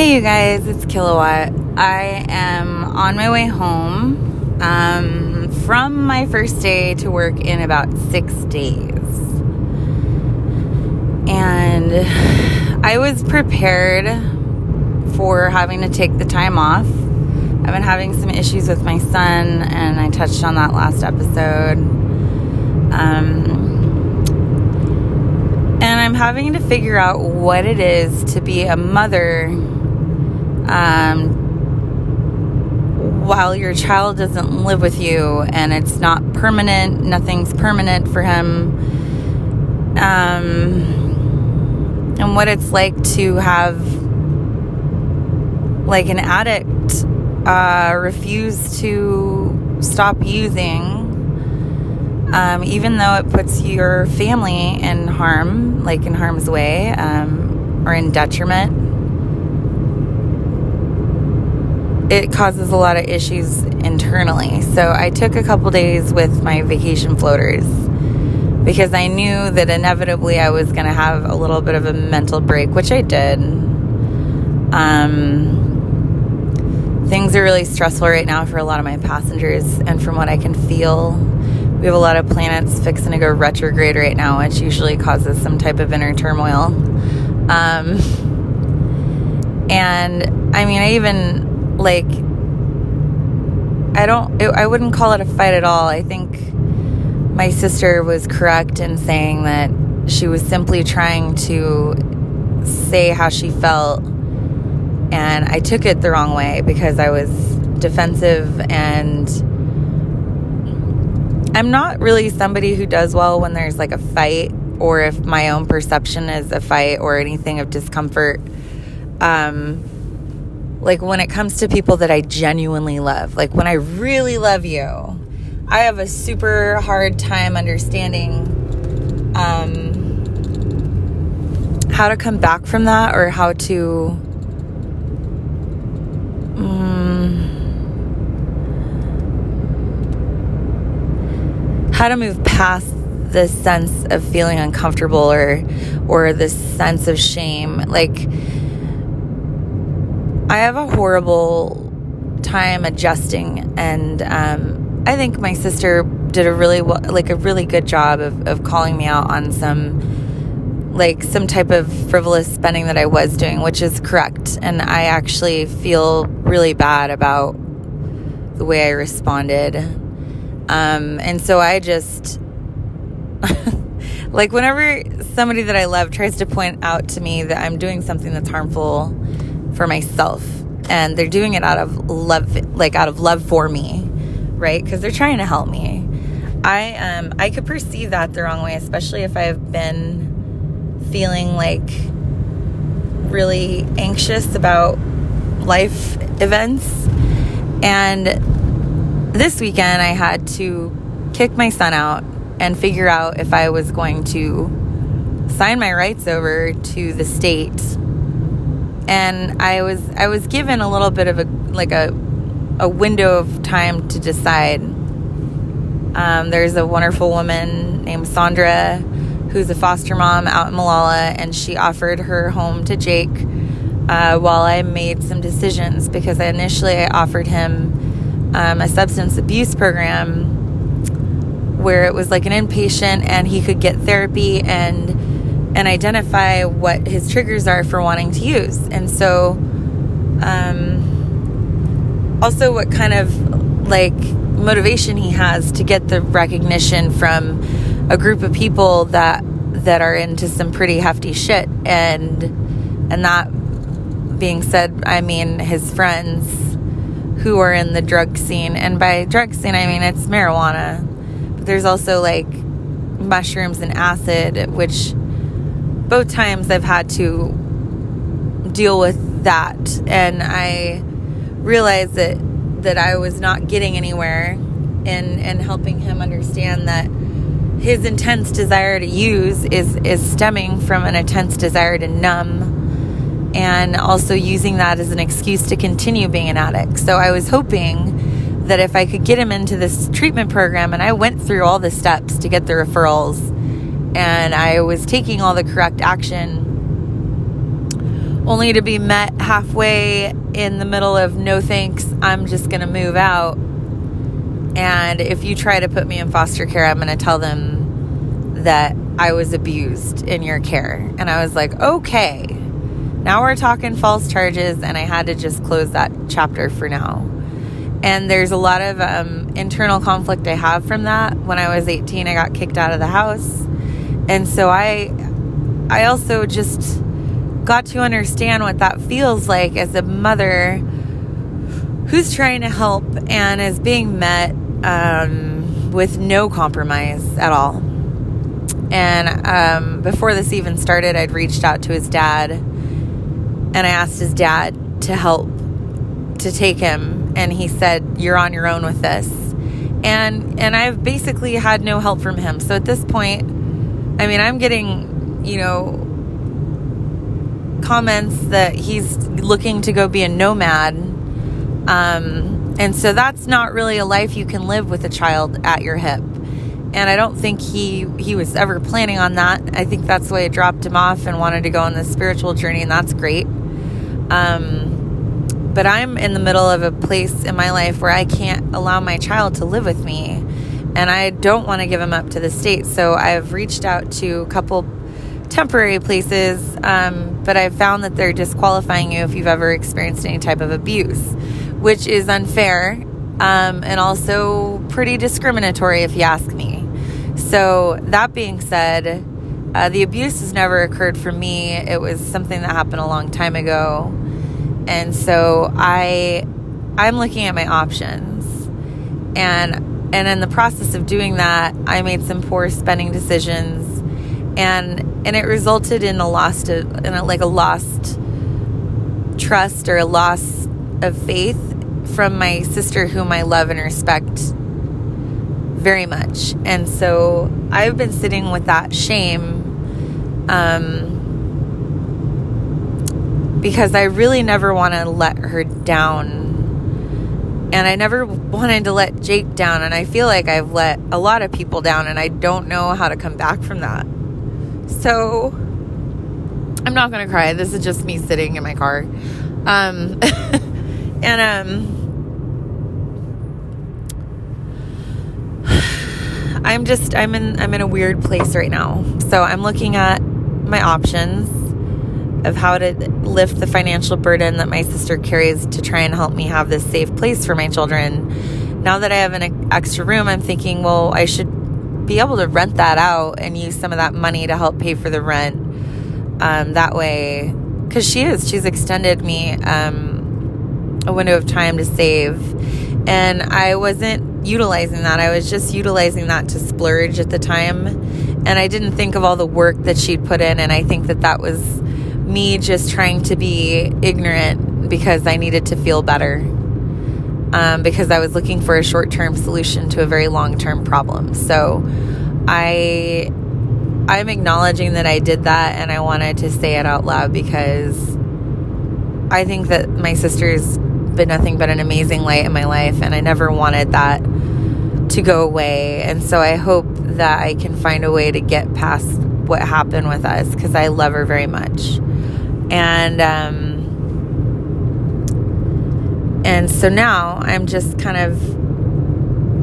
Hey, you guys, it's Kilowatt. I am on my way home um, from my first day to work in about six days. And I was prepared for having to take the time off. I've been having some issues with my son, and I touched on that last episode. Um, and I'm having to figure out what it is to be a mother um, while your child doesn't live with you and it's not permanent, nothing's permanent for him. Um, and what it's like to have like an addict uh, refuse to stop using um, even though it puts your family in harm, like in harm's way, um, or in detriment, it causes a lot of issues internally. So I took a couple days with my vacation floaters because I knew that inevitably I was going to have a little bit of a mental break, which I did. Um, things are really stressful right now for a lot of my passengers, and from what I can feel, we have a lot of planets fixing to go retrograde right now, which usually causes some type of inner turmoil. Um, and I mean, I even like I don't I wouldn't call it a fight at all. I think my sister was correct in saying that she was simply trying to say how she felt and I took it the wrong way because I was defensive and I'm not really somebody who does well when there's like a fight or if my own perception is a fight or anything of discomfort. Um, like when it comes to people that I genuinely love, like when I really love you, I have a super hard time understanding um, how to come back from that or how to. Um, how to move past the sense of feeling uncomfortable or or the sense of shame like I have a horrible time adjusting, and um, I think my sister did a really like a really good job of, of calling me out on some like some type of frivolous spending that I was doing, which is correct. And I actually feel really bad about the way I responded. Um, and so I just like whenever somebody that I love tries to point out to me that I'm doing something that's harmful for myself. And they're doing it out of love like out of love for me right? Because they're trying to help me. I um i could perceive that the wrong way especially if i've been feeling like really anxious about life events. And this weekend i had to kick my son out and figure out if i was going to sign my rights over to the state and I was I was given a little bit of a like a a window of time to decide. Um, there's a wonderful woman named Sandra who's a foster mom out in Molalla, and she offered her home to Jake uh, while I made some decisions because I initially I offered him um, a substance abuse program where it was like an inpatient and he could get therapy and and identify what his triggers are for wanting to use. And so, um, also what kind of like motivation he has to get the recognition from a group of people that that are into some pretty hefty shit and and that being said i mean his friends who are in the drug scene and by drug scene i mean it's marijuana but there's also like mushrooms and acid which both times I've had to deal with that and I realized that that I was not getting anywhere in in helping him understand that his intense desire to use is is stemming from an intense desire to numb and also using that as an excuse to continue being an addict. So I was hoping that if I could get him into this treatment program and I went through all the steps to get the referrals and I was taking all the correct action, only to be met halfway in the middle of no thanks, I'm just going to move out. And if you try to put me in foster care, I'm going to tell them that I was abused in your care. And I was like, okay, now we're talking false charges. And I had to just close that chapter for now. And there's a lot of um, internal conflict I have from that. When I was 18, I got kicked out of the house. And so I, I also just got to understand what that feels like as a mother who's trying to help and is being met um, with no compromise at all. And um, before this even started, I'd reached out to his dad and I asked his dad to help to take him. And he said, You're on your own with this. And and I've basically had no help from him. So at this point, I mean, I'm getting, you know, comments that he's looking to go be a nomad. Um, and so that's not really a life you can live with a child at your hip. And I don't think he he was ever planning on that. I think that's why I dropped him off and wanted to go on this spiritual journey, and that's great. Um, but I'm in the middle of a place in my life where I can't allow my child to live with me, and I don't want to give them up to the state. So I've reached out to a couple temporary places, um, but I've found that they're disqualifying you if you've ever experienced any type of abuse, which is unfair um, and also pretty discriminatory if you ask me. So, that being said, uh, the abuse has never occurred for me. It was something that happened a long time ago. And so I I'm looking at my options. And and in the process of doing that, I made some poor spending decisions and and it resulted in a lost in a, like a lost trust or a loss of faith from my sister whom I love and respect very much. And so I've been sitting with that shame um, because I really never want to let her down. And I never wanted to let Jake down. And I feel like I've let a lot of people down, and I don't know how to come back from that. So I'm not to cry. This is just me sitting in my car. Um, and, um, I'm just I'm in I'm in a weird place right now. So I'm looking at my options of how to lift the financial burden that my sister carries to try and help me have this safe place for my children. Now that I have an extra room, I'm thinking, well, I should be able to rent that out and use some of that money to help pay for the rent. Um, that way, because she is, she's extended me um, a window of time to save. And I wasn't utilizing that. I was just utilizing that to splurge at the time. And I didn't think of all the work that she'd put in. And I think that that was me just trying to be ignorant because I needed to feel better um, because I was looking for a short term solution to a very long term problem. So I I'm acknowledging that I did that and I wanted to say it out loud because I think that my sister's been nothing but an amazing light in my life and I never wanted that to go away. And so I hope that I can find a way to get past what happened with us because I love her very much. And um and so now I'm just kind of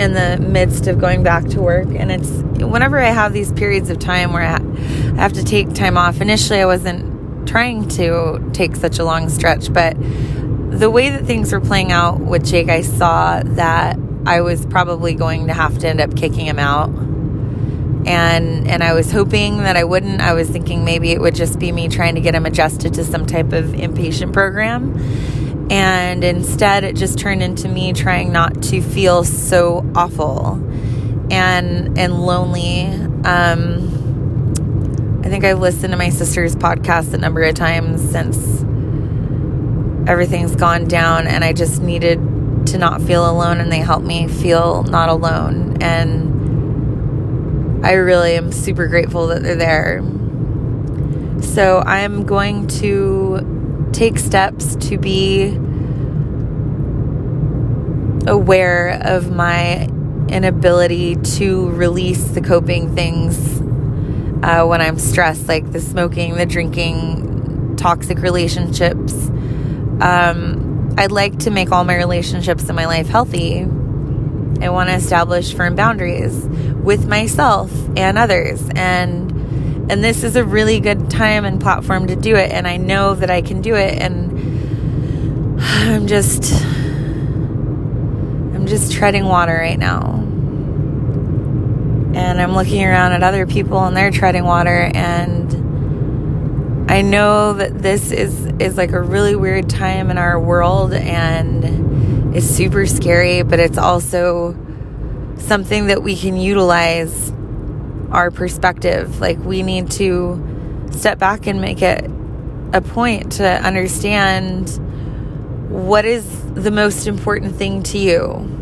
in the midst of going back to work. And it's whenever I have these periods of time where I have to take time off, initially I wasn't trying to take such a long stretch, but the way that things were playing out with Jake, I saw that I was probably going to have to end up kicking him out. And and I was hoping that I wouldn't. I was thinking maybe it would just be me trying to get him adjusted to some type of inpatient program and instead, it just turned into me trying not to feel so awful and and lonely. Um, I think I've listened to my sister's podcast a number of times since everything's gone down, and I just needed to not feel alone, and they helped me feel not alone. And I really am super grateful that they're there. So I'm going to take steps to be aware of my inability to release the coping things uh, when I'm stressed, like the smoking, the drinking, toxic relationships. Um, I'd like to make all my relationships in my life healthy. I want to establish firm boundaries with myself and others. And and this is a really good time and platform to do it and I know that I can do it and I'm just I'm just treading water right now. And I'm looking around at other people and they're treading water and I know that this is is like a really weird time in our world and it's super scary, but it's also something that we can utilize our perspective. Like we need to step back and make it a point to understand what is the most important thing to you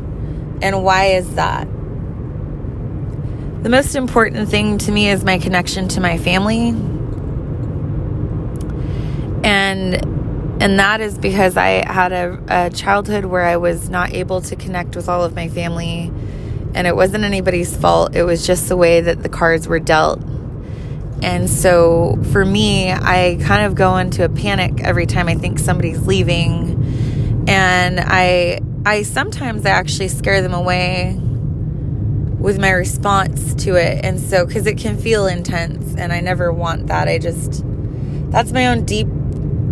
and why is that? The most important thing to me is my connection to my family. And and that is because I had a, a childhood where I was not able to connect with all of my family and it wasn't anybody's fault. It was just the way that the cards were dealt. And so for me, I kind of go into a panic every time I think somebody's leaving. And I I sometimes I actually scare them away with my response to it. And so cuz it can feel intense and I never want that. I just that's my own deep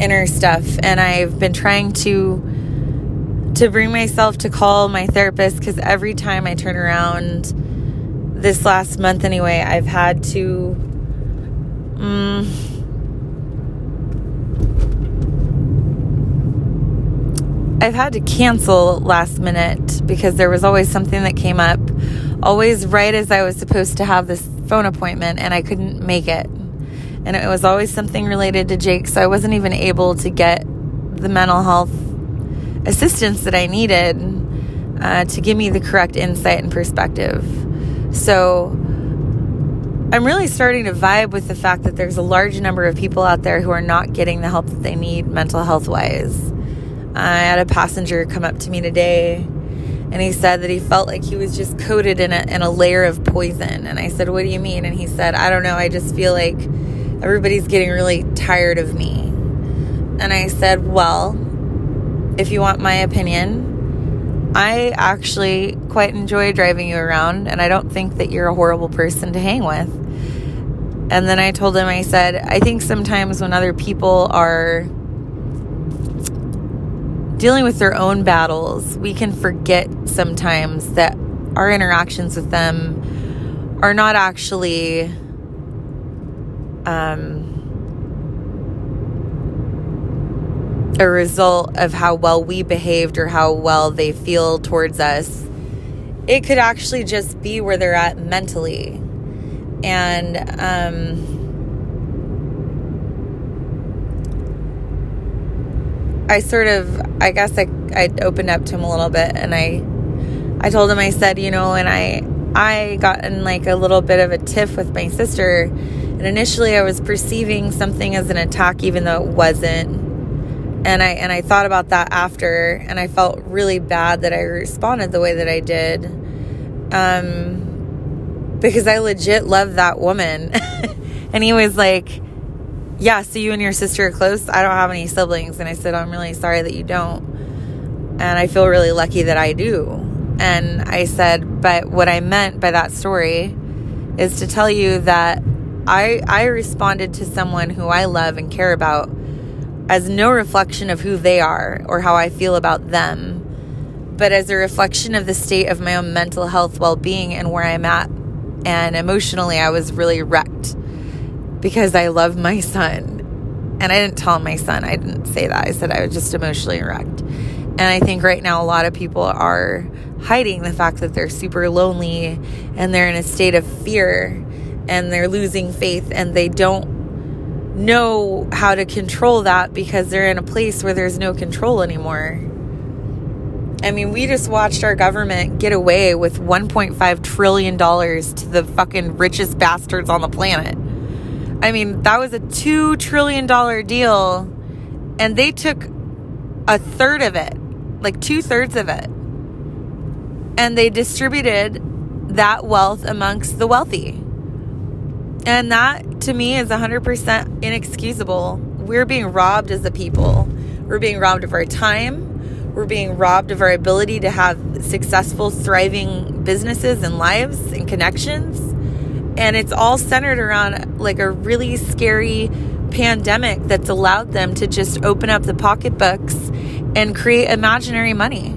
inner stuff and I've been trying to to bring myself to call my therapist because every time I turn around, this last month anyway, I've had to. Um, I've had to cancel last minute because there was always something that came up, always right as I was supposed to have this phone appointment, and I couldn't make it. And it was always something related to Jake, so I wasn't even able to get the mental health assistance that I needed uh, to give me the correct insight and perspective. So I'm really starting to vibe with the fact that there's a large number of people out there who are not getting the help that they need mental health wise. I had a passenger come up to me today and he said that he felt like he was just coated in a, in a layer of poison. And I said, What do you mean? And he said, I don't know. I just feel like everybody's getting really tired of me. And I said, Well, if you want my opinion, I actually quite enjoy driving you around, and I don't think that you're a horrible person to hang with. And then I told him, I said, I think sometimes when other people are dealing with their own battles, we can forget sometimes that our interactions with them are not actually um, a result of how well we behaved or how well they feel towards us. It could actually just be where they're at mentally. And um, I sort of, I guess I, I opened up to him a little bit and I, I told him, I said, you know, and I, I got in like a little bit of a tiff with my sister. And initially I was perceiving something as an attack, even though it wasn't. And I and I thought about that after and I felt really bad that I responded the way that I did. Um because I legit love that woman. And he was like yeah so you and your sister are close. I don't have any siblings. And I said I'm really sorry that you don't. And I feel really lucky that I do. And I said but what I meant by that story is to tell you that I I responded to someone who I love and care about as no reflection of who they are or how I feel about them, but as a reflection of the state of my own mental health well being and where I'm at. And emotionally, I was really wrecked because I love my son. And I didn't tell my son, I didn't say that. I said I was just emotionally wrecked. And I think right now a lot of people are hiding the fact that they're super lonely and they're in a state of fear and they're losing faith and they don't know how to control that because they're in a place where there's no control anymore. I mean, we just watched our government get away with $1.5 trillion to the fucking richest bastards on the planet. I mean, that was a $2 trillion deal, and they took a third of it, like two thirds of it, and they distributed that wealth amongst the wealthy. And that to me is 100% inexcusable we're being robbed as a people. We're being robbed of our time. We're being robbed of our ability to have successful, thriving businesses and lives and connections. And it's all centered around like a really scary pandemic that's allowed them to just open up the pocketbooks and create imaginary money.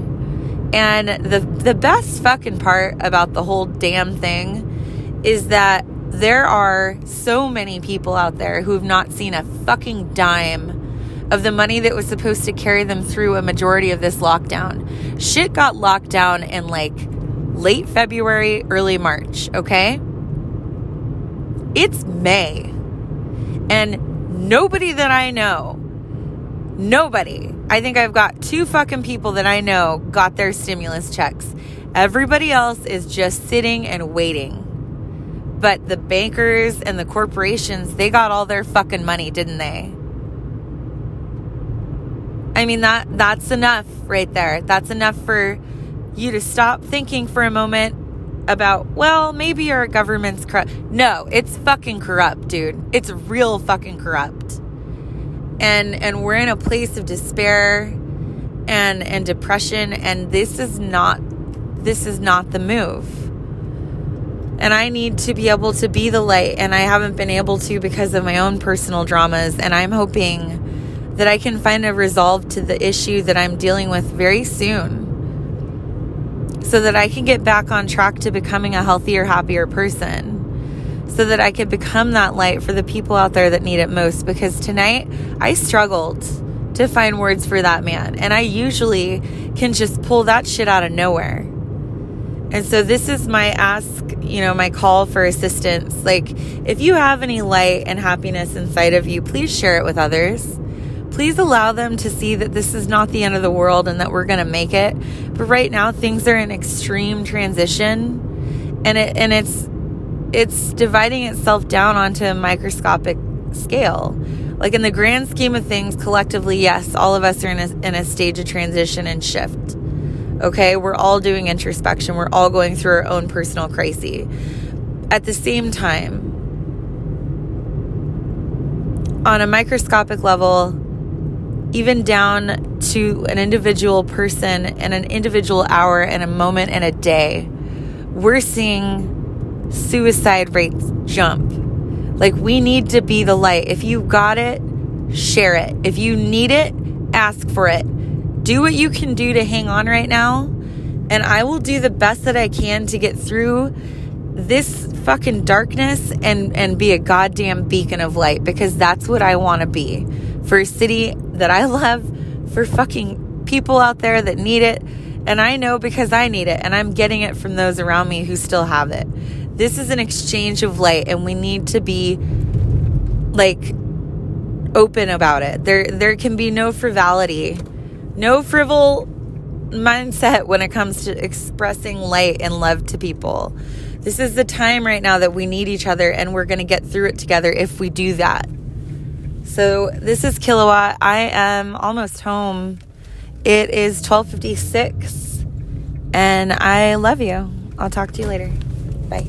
And the the best fucking part about the whole damn thing is that there are so many people out there who have not seen a fucking dime of the money that was supposed to carry them through a majority of this lockdown. Shit got locked down in like late February, early March, okay? It's May. And nobody that I know, nobody, I think I've got two fucking people that I know got their stimulus checks. Everybody else is just sitting and waiting. But the bankers and the corporations, they got all their fucking money, didn't they? I mean that that's enough right there. That's enough for you to stop thinking for a moment about, well, maybe our government's corrupt. No, it's fucking corrupt, dude. It's real fucking corrupt. And and we're in a place of despair and and depression and this is not this is not the move and I need to be able to be the light, and I haven't been able to because of my own personal dramas. And I'm hoping that I can find a resolve to the issue that I'm dealing with very soon so that I can get back on track to becoming a healthier, happier person. So that I can become that light for the people out there that need it most. Because tonight I struggled to find words for that man. And I usually can just pull that shit out of nowhere. And so this is my ask, you know, my call for assistance. Like, if you have any light and happiness inside of you, please share it with others. Please allow them to see that this is not the end of the world and that we're going to make it. But right now, things are in extreme transition, and it and it's it's dividing itself down onto a microscopic scale. Like in the grand scheme of things, collectively, yes, all of us are in a, in a stage of transition and shift. Okay, we're all doing introspection, we're all going through our own personal crises. At the same time, on a microscopic level, even down to an individual person and an individual hour and a moment and a day, we're seeing suicide rates jump. Like, we need to be the light. If you got it, share it. If you need it, ask for it do what you can do to hang on right now. And I will do the best that I can to get through this fucking darkness and, and be a goddamn beacon of light because that's what I want to be for a city that I love, for fucking people out there that need it. And I know because I need it and I'm getting it from those around me who still have it. This is an exchange of light and we need to be like open about it. There there can be no frivolity no frivol mindset when it comes to expressing light and love to people. This is the time right now that we need each other and we're going to get through it together if we do that. So, this is Kilowatt. I am almost home. It is 12:56 and I love you. I'll talk to you later. Bye.